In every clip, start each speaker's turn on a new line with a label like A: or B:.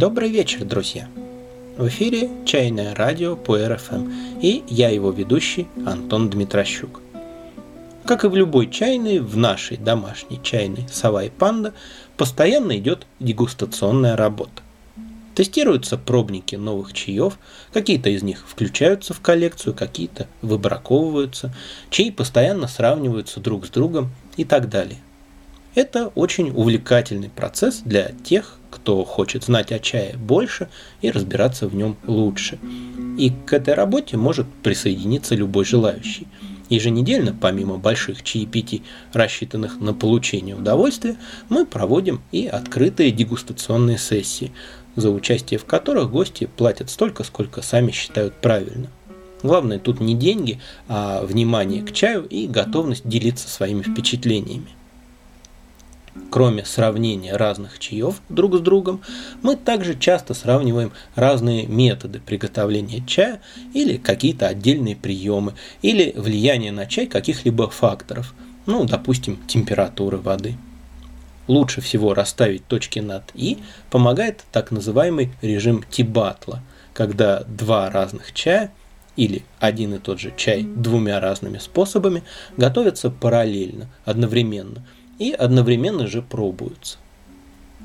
A: Добрый вечер, друзья! В эфире «Чайное радио» по РФМ и я его ведущий Антон Дмитрощук. Как и в любой чайной, в нашей домашней чайной «Сова и панда» постоянно идет дегустационная работа. Тестируются пробники новых чаев, какие-то из них включаются в коллекцию, какие-то выбраковываются, чаи постоянно сравниваются друг с другом и так далее. Это очень увлекательный процесс для тех, кто хочет знать о чае больше и разбираться в нем лучше. И к этой работе может присоединиться любой желающий. Еженедельно, помимо больших чаепитий, рассчитанных на получение удовольствия, мы проводим и открытые дегустационные сессии, за участие в которых гости платят столько, сколько сами считают правильно. Главное тут не деньги, а внимание к чаю и готовность делиться своими впечатлениями. Кроме сравнения разных чаев друг с другом, мы также часто сравниваем разные методы приготовления чая или какие-то отдельные приемы, или влияние на чай каких-либо факторов, ну, допустим, температуры воды. Лучше всего расставить точки над «и» помогает так называемый режим Тибатла, когда два разных чая или один и тот же чай двумя разными способами готовятся параллельно, одновременно – и одновременно же пробуются.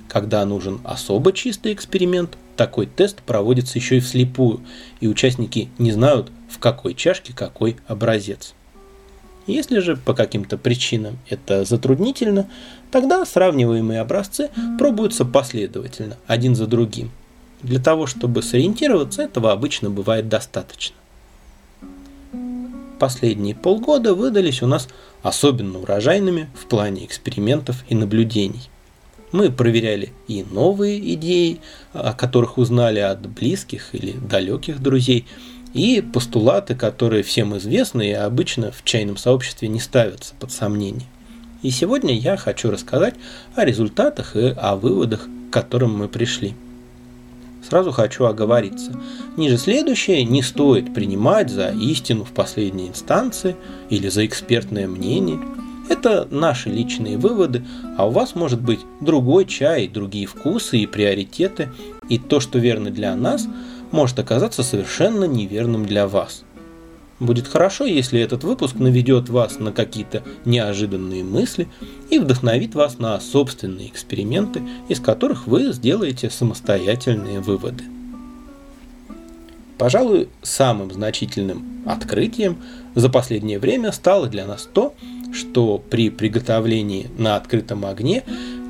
A: Когда нужен особо чистый эксперимент, такой тест проводится еще и вслепую, и участники не знают, в какой чашке какой образец. Если же по каким-то причинам это затруднительно, тогда сравниваемые образцы пробуются последовательно, один за другим. Для того, чтобы сориентироваться, этого обычно бывает достаточно. Последние полгода выдались у нас особенно урожайными в плане экспериментов и наблюдений. Мы проверяли и новые идеи, о которых узнали от близких или далеких друзей, и постулаты, которые всем известны и обычно в чайном сообществе не ставятся под сомнение. И сегодня я хочу рассказать о результатах и о выводах, к которым мы пришли. Сразу хочу оговориться. Ниже следующее не стоит принимать за истину в последней инстанции или за экспертное мнение. Это наши личные выводы, а у вас может быть другой чай, другие вкусы и приоритеты, и то, что верно для нас, может оказаться совершенно неверным для вас. Будет хорошо, если этот выпуск наведет вас на какие-то неожиданные мысли и вдохновит вас на собственные эксперименты, из которых вы сделаете самостоятельные выводы. Пожалуй, самым значительным открытием за последнее время стало для нас то, что при приготовлении на открытом огне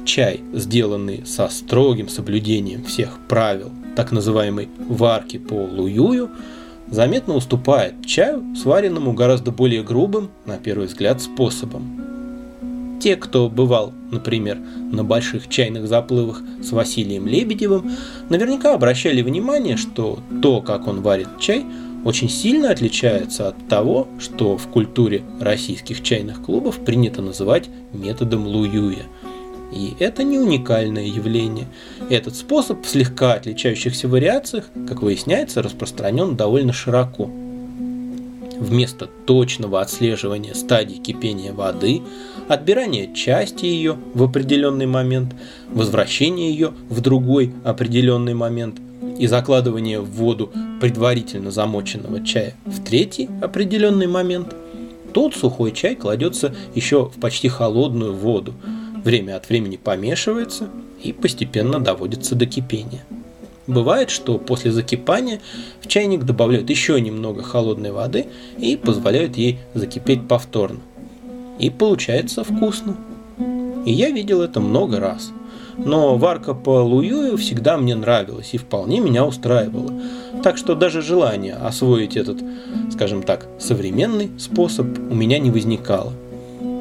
A: чай, сделанный со строгим соблюдением всех правил так называемой варки по луюю, заметно уступает чаю, сваренному гораздо более грубым, на первый взгляд, способом. Те, кто бывал, например, на больших чайных заплывах с Василием Лебедевым, наверняка обращали внимание, что то, как он варит чай, очень сильно отличается от того, что в культуре российских чайных клубов принято называть методом Луюя – и это не уникальное явление. Этот способ в слегка отличающихся вариациях, как выясняется, распространен довольно широко. Вместо точного отслеживания стадий кипения воды, отбирания части ее в определенный момент, возвращения ее в другой определенный момент и закладывания в воду предварительно замоченного чая в третий определенный момент, тот сухой чай кладется еще в почти холодную воду, время от времени помешивается и постепенно доводится до кипения. Бывает, что после закипания в чайник добавляют еще немного холодной воды и позволяют ей закипеть повторно. И получается вкусно. И я видел это много раз. Но варка по луюю всегда мне нравилась и вполне меня устраивала. Так что даже желание освоить этот, скажем так, современный способ у меня не возникало –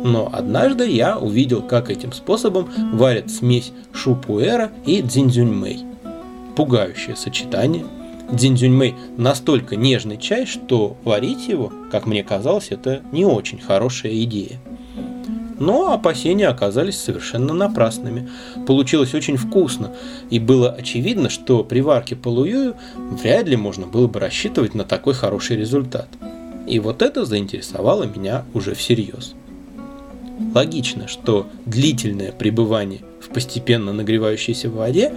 A: но однажды я увидел, как этим способом варят смесь шупуэра и дзиньцзюньмэй. Пугающее сочетание. Дзиньцзюньмэй настолько нежный чай, что варить его, как мне казалось, это не очень хорошая идея. Но опасения оказались совершенно напрасными. Получилось очень вкусно, и было очевидно, что при варке по луюю вряд ли можно было бы рассчитывать на такой хороший результат. И вот это заинтересовало меня уже всерьез. Логично, что длительное пребывание в постепенно нагревающейся воде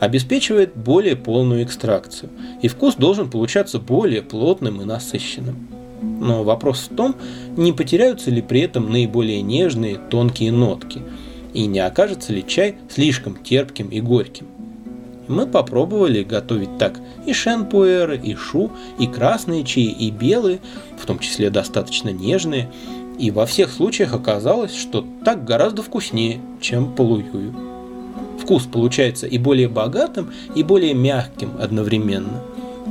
A: обеспечивает более полную экстракцию, и вкус должен получаться более плотным и насыщенным. Но вопрос в том, не потеряются ли при этом наиболее нежные, тонкие нотки, и не окажется ли чай слишком терпким и горьким. Мы попробовали готовить так и шенпуэры, и шу, и красные чаи, и белые, в том числе достаточно нежные, и во всех случаях оказалось, что так гораздо вкуснее, чем полуюю. Вкус получается и более богатым, и более мягким одновременно.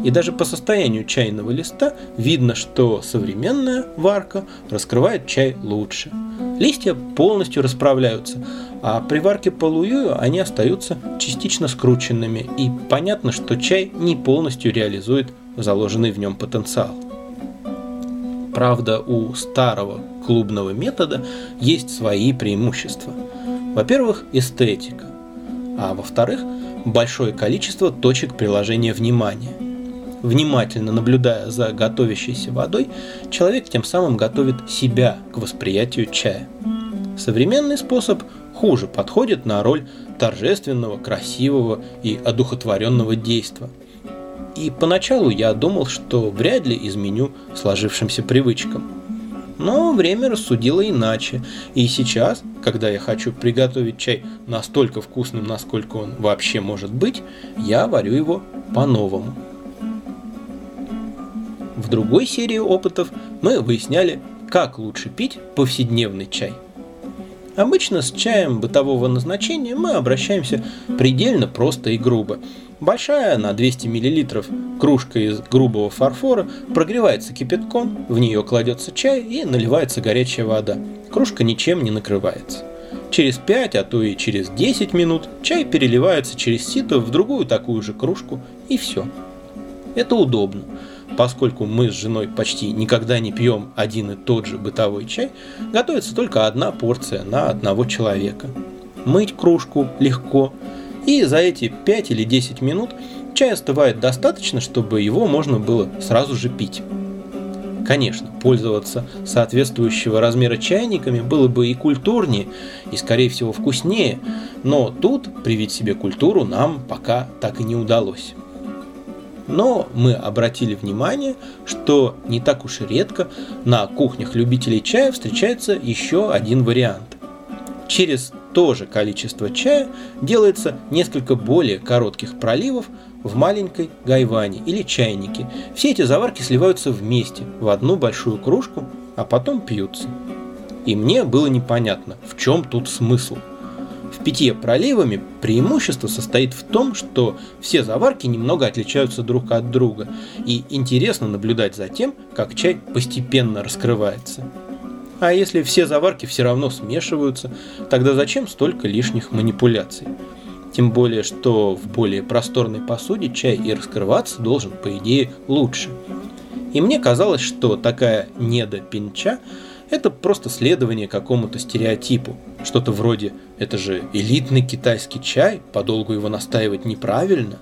A: И даже по состоянию чайного листа видно, что современная варка раскрывает чай лучше. Листья полностью расправляются, а при варке полуюю они остаются частично скрученными, и понятно, что чай не полностью реализует заложенный в нем потенциал. Правда, у старого клубного метода есть свои преимущества. Во-первых, эстетика, а во-вторых, большое количество точек приложения внимания. Внимательно наблюдая за готовящейся водой, человек тем самым готовит себя к восприятию чая. Современный способ хуже подходит на роль торжественного, красивого и одухотворенного действа. И поначалу я думал, что вряд ли изменю сложившимся привычкам. Но время рассудило иначе, и сейчас, когда я хочу приготовить чай настолько вкусным, насколько он вообще может быть, я варю его по-новому. В другой серии опытов мы выясняли, как лучше пить повседневный чай – Обычно с чаем бытового назначения мы обращаемся предельно просто и грубо. Большая на 200 мл кружка из грубого фарфора прогревается кипятком, в нее кладется чай и наливается горячая вода. Кружка ничем не накрывается. Через 5, а то и через 10 минут чай переливается через сито в другую такую же кружку и все. Это удобно поскольку мы с женой почти никогда не пьем один и тот же бытовой чай, готовится только одна порция на одного человека. Мыть кружку легко, и за эти 5 или 10 минут чай остывает достаточно, чтобы его можно было сразу же пить. Конечно, пользоваться соответствующего размера чайниками было бы и культурнее, и скорее всего вкуснее, но тут привить себе культуру нам пока так и не удалось. Но мы обратили внимание, что не так уж и редко на кухнях любителей чая встречается еще один вариант. Через то же количество чая делается несколько более коротких проливов в маленькой гайване или чайнике. Все эти заварки сливаются вместе в одну большую кружку, а потом пьются. И мне было непонятно, в чем тут смысл – в питье проливами преимущество состоит в том, что все заварки немного отличаются друг от друга, и интересно наблюдать за тем, как чай постепенно раскрывается. А если все заварки все равно смешиваются, тогда зачем столько лишних манипуляций? Тем более, что в более просторной посуде чай и раскрываться должен, по идее, лучше. И мне казалось, что такая недопинча это просто следование какому-то стереотипу. Что-то вроде «это же элитный китайский чай, подолгу его настаивать неправильно».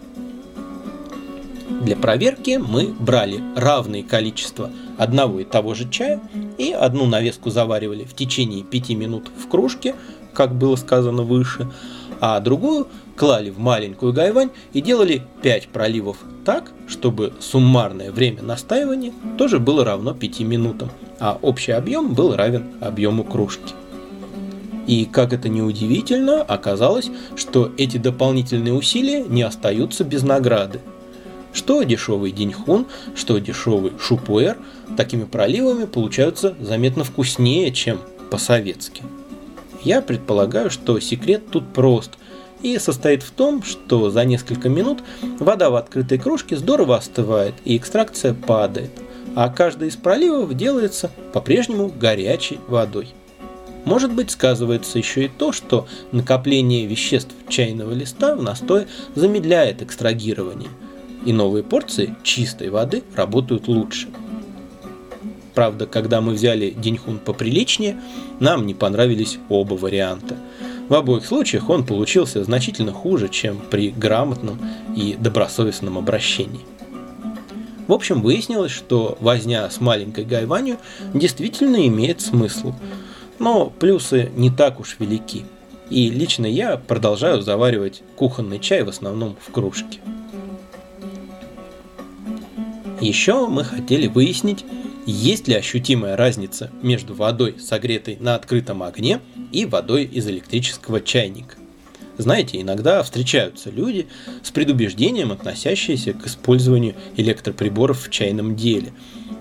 A: Для проверки мы брали равное количество одного и того же чая и одну навеску заваривали в течение 5 минут в кружке, как было сказано выше, а другую клали в маленькую гайвань и делали 5 проливов так, чтобы суммарное время настаивания тоже было равно 5 минутам, а общий объем был равен объему кружки. И как это ни удивительно, оказалось, что эти дополнительные усилия не остаются без награды. Что дешевый деньхун, что дешевый шупуэр, такими проливами получаются заметно вкуснее, чем по-советски. Я предполагаю, что секрет тут прост – и состоит в том, что за несколько минут вода в открытой кружке здорово остывает и экстракция падает, а каждый из проливов делается по-прежнему горячей водой. Может быть, сказывается еще и то, что накопление веществ чайного листа в настое замедляет экстрагирование, и новые порции чистой воды работают лучше. Правда, когда мы взяли деньхун поприличнее, нам не понравились оба варианта – в обоих случаях он получился значительно хуже, чем при грамотном и добросовестном обращении. В общем, выяснилось, что возня с маленькой гайванью действительно имеет смысл, но плюсы не так уж велики. И лично я продолжаю заваривать кухонный чай в основном в кружке. Еще мы хотели выяснить, есть ли ощутимая разница между водой, согретой на открытом огне, и водой из электрического чайника. Знаете, иногда встречаются люди с предубеждением, относящиеся к использованию электроприборов в чайном деле.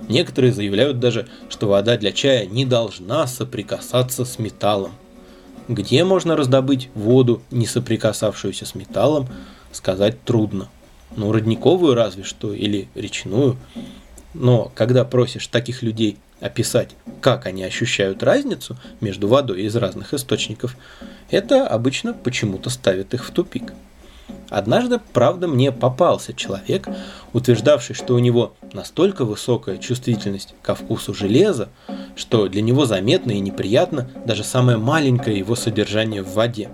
A: Некоторые заявляют даже, что вода для чая не должна соприкасаться с металлом. Где можно раздобыть воду, не соприкасавшуюся с металлом, сказать трудно. Ну, родниковую разве что, или речную. Но когда просишь таких людей описать, как они ощущают разницу между водой из разных источников, это обычно почему-то ставит их в тупик. Однажды, правда, мне попался человек, утверждавший, что у него настолько высокая чувствительность ко вкусу железа, что для него заметно и неприятно даже самое маленькое его содержание в воде.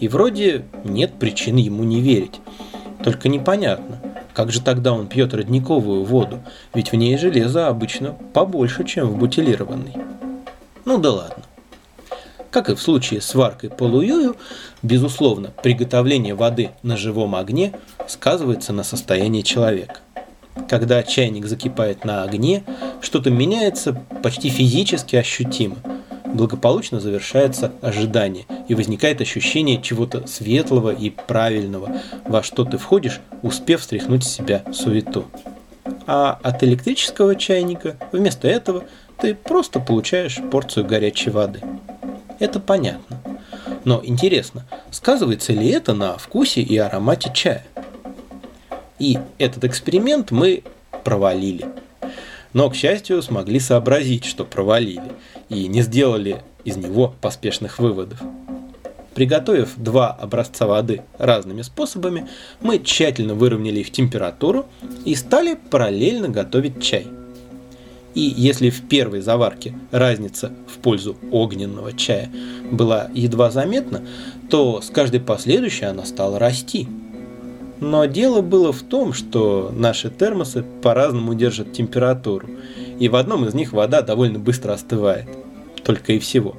A: И вроде нет причин ему не верить. Только непонятно, как же тогда он пьет родниковую воду, ведь в ней железа обычно побольше, чем в бутилированной. Ну да ладно. Как и в случае с варкой полуюю, безусловно, приготовление воды на живом огне сказывается на состоянии человека. Когда чайник закипает на огне, что-то меняется почти физически ощутимо – благополучно завершается ожидание, и возникает ощущение чего-то светлого и правильного, во что ты входишь, успев встряхнуть с себя суету. А от электрического чайника вместо этого ты просто получаешь порцию горячей воды. Это понятно. Но интересно, сказывается ли это на вкусе и аромате чая? И этот эксперимент мы провалили. Но, к счастью, смогли сообразить, что провалили – и не сделали из него поспешных выводов. Приготовив два образца воды разными способами, мы тщательно выровняли их температуру и стали параллельно готовить чай. И если в первой заварке разница в пользу огненного чая была едва заметна, то с каждой последующей она стала расти. Но дело было в том, что наши термосы по-разному держат температуру, и в одном из них вода довольно быстро остывает – только и всего.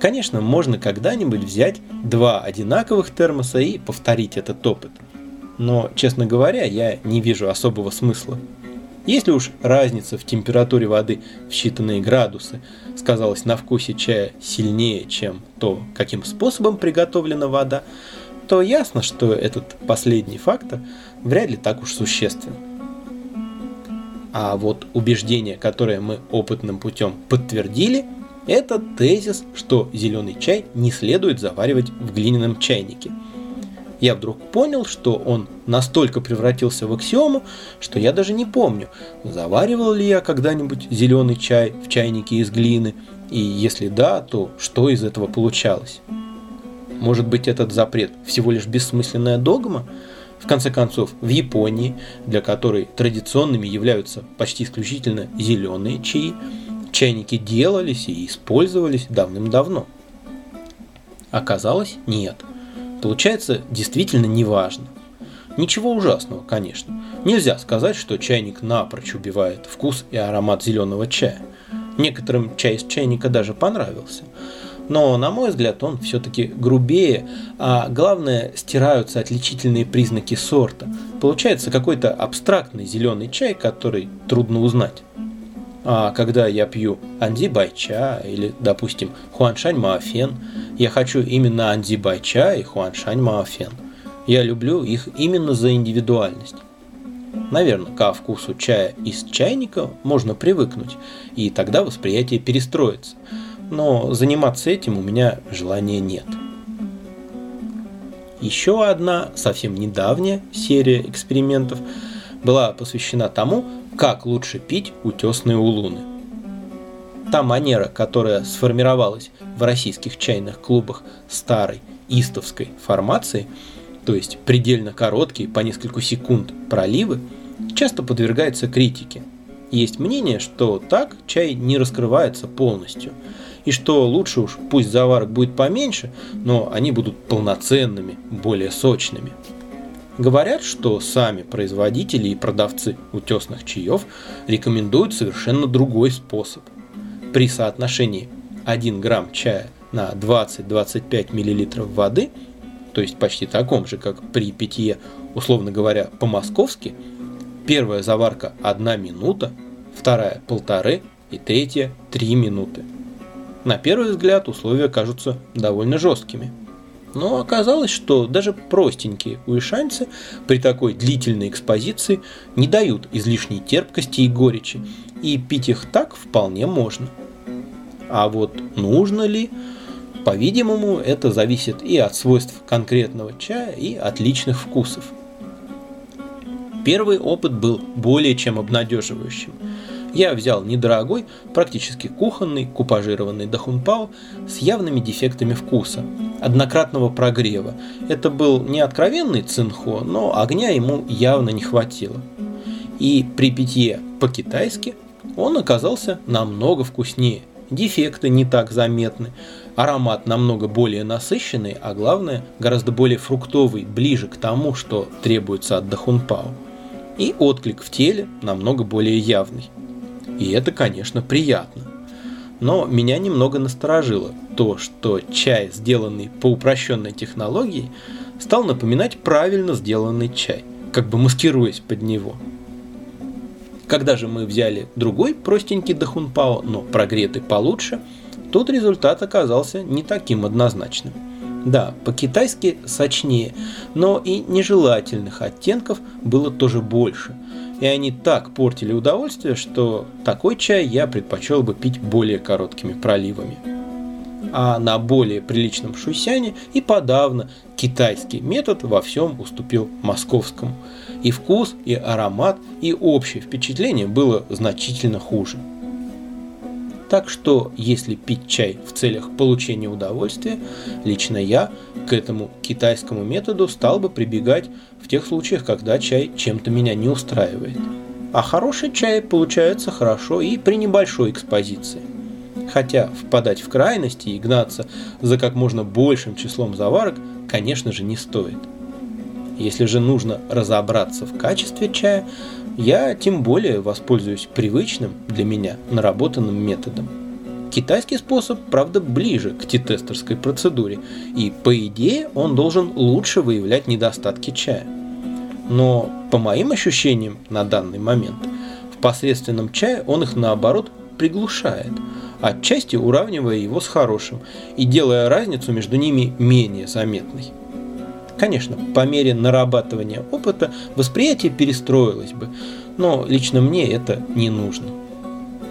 A: Конечно, можно когда-нибудь взять два одинаковых термоса и повторить этот опыт. Но, честно говоря, я не вижу особого смысла. Если уж разница в температуре воды в считанные градусы сказалась на вкусе чая сильнее, чем то, каким способом приготовлена вода, то ясно, что этот последний фактор вряд ли так уж существен. А вот убеждение, которое мы опытным путем подтвердили – это тезис, что зеленый чай не следует заваривать в глиняном чайнике. Я вдруг понял, что он настолько превратился в аксиому, что я даже не помню, заваривал ли я когда-нибудь зеленый чай в чайнике из глины, и если да, то что из этого получалось? Может быть этот запрет всего лишь бессмысленная догма? В конце концов, в Японии, для которой традиционными являются почти исключительно зеленые чаи, Чайники делались и использовались давным-давно. Оказалось, нет. Получается, действительно не важно. Ничего ужасного, конечно. Нельзя сказать, что чайник напрочь убивает вкус и аромат зеленого чая. Некоторым чай из чайника даже понравился. Но, на мой взгляд, он все-таки грубее, а главное, стираются отличительные признаки сорта. Получается какой-то абстрактный зеленый чай, который трудно узнать. А когда я пью Анди Байча или, допустим, Хуаншань Маофен, я хочу именно Анди Байча и Хуаншань Маофен. Я люблю их именно за индивидуальность. Наверное, ко вкусу чая из чайника можно привыкнуть, и тогда восприятие перестроится. Но заниматься этим у меня желания нет. Еще одна совсем недавняя серия экспериментов была посвящена тому, как лучше пить утесные улуны. Та манера, которая сформировалась в российских чайных клубах старой истовской формации, то есть предельно короткие по несколько секунд проливы, часто подвергается критике. Есть мнение, что так чай не раскрывается полностью, и что лучше уж пусть заварок будет поменьше, но они будут полноценными, более сочными. Говорят, что сами производители и продавцы утесных чаев рекомендуют совершенно другой способ. При соотношении 1 грамм чая на 20-25 мл воды, то есть почти таком же, как при питье, условно говоря, по-московски, первая заварка 1 минута, вторая полторы и третья 3 минуты. На первый взгляд условия кажутся довольно жесткими. Но оказалось, что даже простенькие уишанцы при такой длительной экспозиции не дают излишней терпкости и горечи, и пить их так вполне можно. А вот нужно ли, по-видимому, это зависит и от свойств конкретного чая, и от личных вкусов. Первый опыт был более чем обнадеживающим – я взял недорогой, практически кухонный, купажированный дахунпао с явными дефектами вкуса, однократного прогрева. Это был не откровенный цинхо, но огня ему явно не хватило. И при питье по-китайски он оказался намного вкуснее. Дефекты не так заметны, аромат намного более насыщенный, а главное, гораздо более фруктовый, ближе к тому, что требуется от дахунпао. И отклик в теле намного более явный. И это, конечно, приятно. Но меня немного насторожило то, что чай, сделанный по упрощенной технологии, стал напоминать правильно сделанный чай, как бы маскируясь под него. Когда же мы взяли другой простенький дахунпао, но прогретый получше, тут результат оказался не таким однозначным. Да, по-китайски сочнее, но и нежелательных оттенков было тоже больше – и они так портили удовольствие, что такой чай я предпочел бы пить более короткими проливами. А на более приличном шусяне и подавно китайский метод во всем уступил московскому. И вкус, и аромат, и общее впечатление было значительно хуже. Так что, если пить чай в целях получения удовольствия, лично я к этому китайскому методу стал бы прибегать в тех случаях, когда чай чем-то меня не устраивает. А хороший чай получается хорошо и при небольшой экспозиции. Хотя впадать в крайности и гнаться за как можно большим числом заварок, конечно же, не стоит. Если же нужно разобраться в качестве чая, я тем более воспользуюсь привычным для меня наработанным методом. Китайский способ, правда, ближе к тетестерской процедуре, и по идее он должен лучше выявлять недостатки чая. Но по моим ощущениям на данный момент, в посредственном чае он их наоборот приглушает, отчасти уравнивая его с хорошим и делая разницу между ними менее заметной. Конечно, по мере нарабатывания опыта восприятие перестроилось бы, но лично мне это не нужно.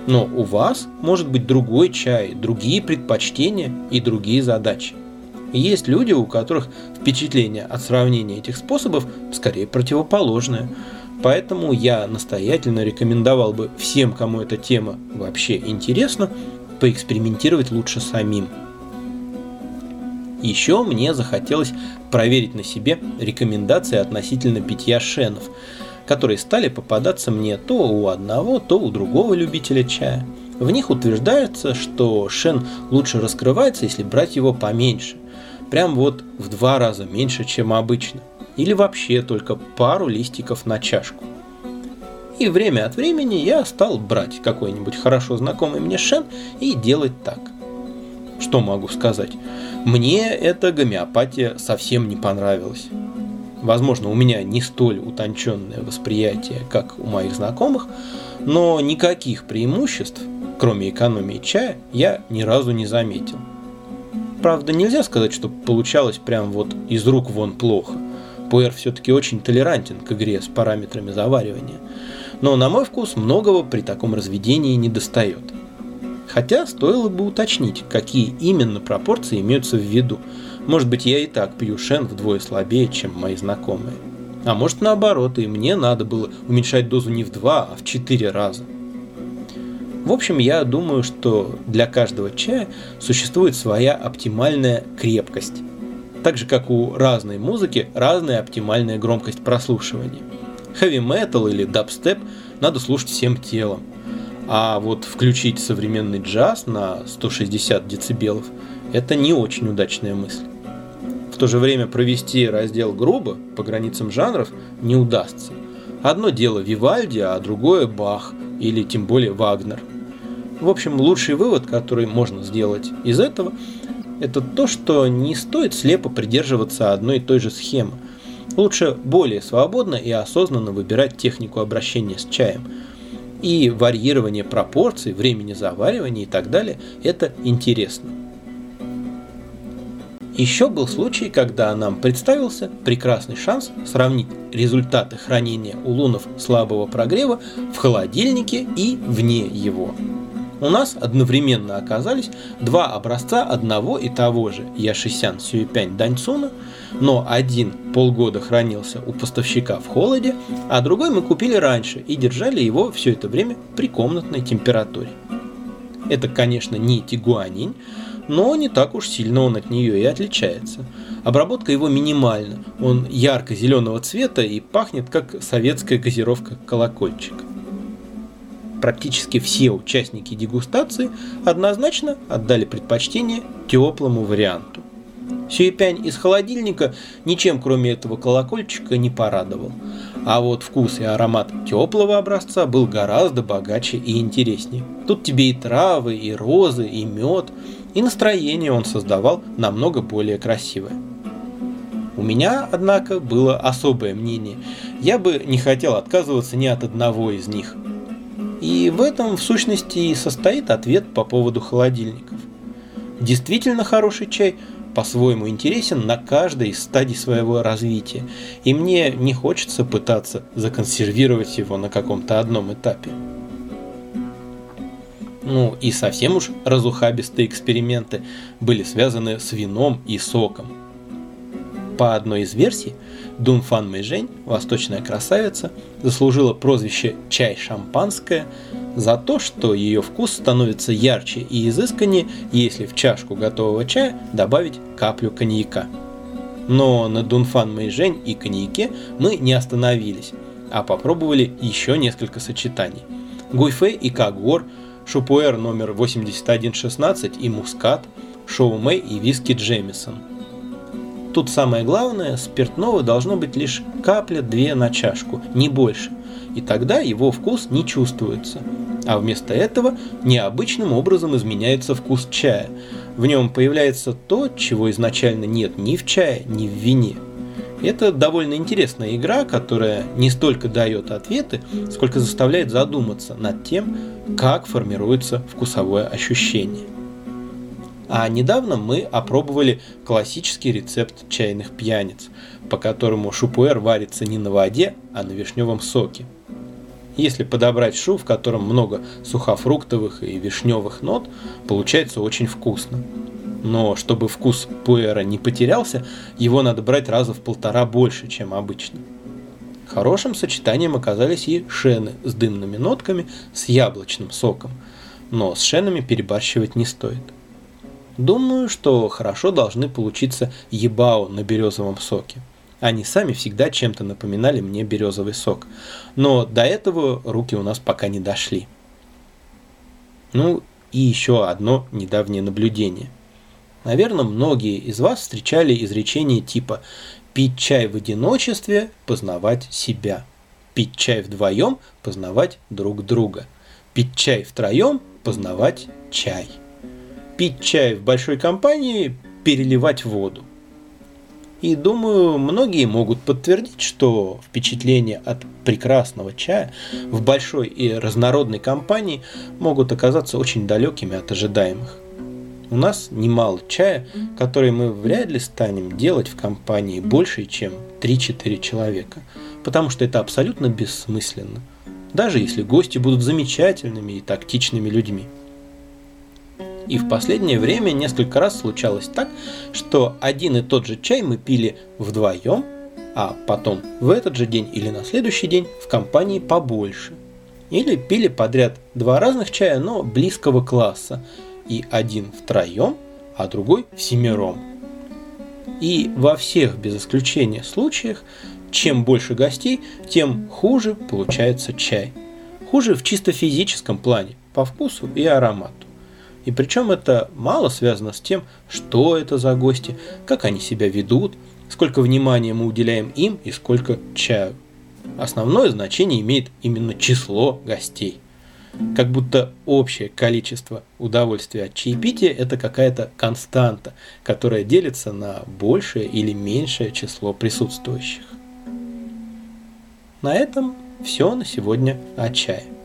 A: Но у вас может быть другой чай, другие предпочтения и другие задачи. есть люди, у которых впечатление от сравнения этих способов скорее противоположное. Поэтому я настоятельно рекомендовал бы всем, кому эта тема вообще интересна, поэкспериментировать лучше самим. Еще мне захотелось проверить на себе рекомендации относительно питья шенов, которые стали попадаться мне то у одного, то у другого любителя чая. В них утверждается, что шен лучше раскрывается, если брать его поменьше. Прям вот в два раза меньше, чем обычно. Или вообще только пару листиков на чашку. И время от времени я стал брать какой-нибудь хорошо знакомый мне шен и делать так. Что могу сказать? Мне эта гомеопатия совсем не понравилась. Возможно, у меня не столь утонченное восприятие, как у моих знакомых, но никаких преимуществ, кроме экономии чая, я ни разу не заметил. Правда, нельзя сказать, что получалось прям вот из рук вон плохо. Пуэр все-таки очень толерантен к игре с параметрами заваривания. Но на мой вкус многого при таком разведении не достает. Хотя стоило бы уточнить, какие именно пропорции имеются в виду. Может быть, я и так пью шен вдвое слабее, чем мои знакомые. А может наоборот, и мне надо было уменьшать дозу не в два, а в четыре раза. В общем, я думаю, что для каждого чая существует своя оптимальная крепкость. Так же, как у разной музыки, разная оптимальная громкость прослушивания. Хэви метал или дабстеп надо слушать всем телом – а вот включить современный джаз на 160 децибелов – это не очень удачная мысль. В то же время провести раздел грубо по границам жанров не удастся. Одно дело Вивальди, а другое Бах или тем более Вагнер. В общем, лучший вывод, который можно сделать из этого, это то, что не стоит слепо придерживаться одной и той же схемы. Лучше более свободно и осознанно выбирать технику обращения с чаем. И варьирование пропорций, времени заваривания и так далее – это интересно. Еще был случай, когда нам представился прекрасный шанс сравнить результаты хранения улунов слабого прогрева в холодильнике и вне его. У нас одновременно оказались два образца одного и того же Яшисян Сюэпянь Даньцуна, но один полгода хранился у поставщика в холоде, а другой мы купили раньше и держали его все это время при комнатной температуре. Это, конечно, не тигуанинь, но не так уж сильно он от нее и отличается. Обработка его минимальна, он ярко-зеленого цвета и пахнет как советская газировка колокольчик. Практически все участники дегустации однозначно отдали предпочтение теплому варианту. Сюэпянь из холодильника ничем кроме этого колокольчика не порадовал. А вот вкус и аромат теплого образца был гораздо богаче и интереснее. Тут тебе и травы, и розы, и мед, и настроение он создавал намного более красивое. У меня, однако, было особое мнение. Я бы не хотел отказываться ни от одного из них. И в этом, в сущности, и состоит ответ по поводу холодильников. Действительно хороший чай по-своему интересен на каждой из стадий своего развития, и мне не хочется пытаться законсервировать его на каком-то одном этапе. Ну и совсем уж разухабистые эксперименты были связаны с вином и соком. По одной из версий, Дунфан Мэйжень, восточная красавица, заслужила прозвище «чай-шампанское» за то, что ее вкус становится ярче и изысканнее, если в чашку готового чая добавить каплю коньяка. Но на Дунфан Мэйжень и коньяке мы не остановились, а попробовали еще несколько сочетаний. Гуйфэй и Кагор – Шупуэр номер 8116 и Мускат, Шоу Мэй и Виски Джемисон. Тут самое главное, спиртного должно быть лишь капля-две на чашку, не больше, и тогда его вкус не чувствуется. А вместо этого необычным образом изменяется вкус чая. В нем появляется то, чего изначально нет ни в чае, ни в вине – это довольно интересная игра, которая не столько дает ответы, сколько заставляет задуматься над тем, как формируется вкусовое ощущение. А недавно мы опробовали классический рецепт чайных пьяниц, по которому шупуэр варится не на воде, а на вишневом соке. Если подобрать шу, в котором много сухофруктовых и вишневых нот, получается очень вкусно но чтобы вкус пуэра не потерялся, его надо брать раза в полтора больше, чем обычно. Хорошим сочетанием оказались и шены с дымными нотками с яблочным соком, но с шенами перебарщивать не стоит. Думаю, что хорошо должны получиться ебао на березовом соке. Они сами всегда чем-то напоминали мне березовый сок, но до этого руки у нас пока не дошли. Ну и еще одно недавнее наблюдение. Наверное, многие из вас встречали изречение типа «пить чай в одиночестве, познавать себя», «пить чай вдвоем, познавать друг друга», «пить чай втроем, познавать чай», «пить чай в большой компании, переливать воду». И думаю, многие могут подтвердить, что впечатления от прекрасного чая в большой и разнородной компании могут оказаться очень далекими от ожидаемых. У нас немало чая, который мы вряд ли станем делать в компании больше, чем 3-4 человека, потому что это абсолютно бессмысленно, даже если гости будут замечательными и тактичными людьми. И в последнее время несколько раз случалось так, что один и тот же чай мы пили вдвоем, а потом в этот же день или на следующий день в компании побольше. Или пили подряд два разных чая, но близкого класса, и один втроем, а другой семером. И во всех без исключения случаях, чем больше гостей, тем хуже получается чай. Хуже в чисто физическом плане, по вкусу и аромату. И причем это мало связано с тем, что это за гости, как они себя ведут, сколько внимания мы уделяем им и сколько чаю. Основное значение имеет именно число гостей. Как будто общее количество удовольствия от чаепития – это какая-то константа, которая делится на большее или меньшее число присутствующих. На этом все на сегодня о чае.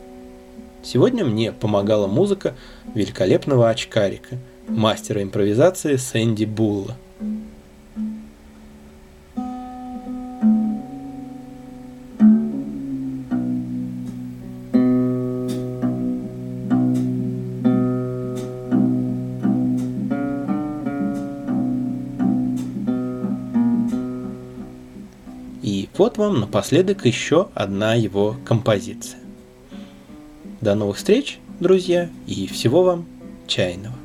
A: Сегодня мне помогала музыка великолепного очкарика, мастера импровизации Сэнди Булла. вот вам напоследок еще одна его композиция. До новых встреч, друзья, и всего вам чайного.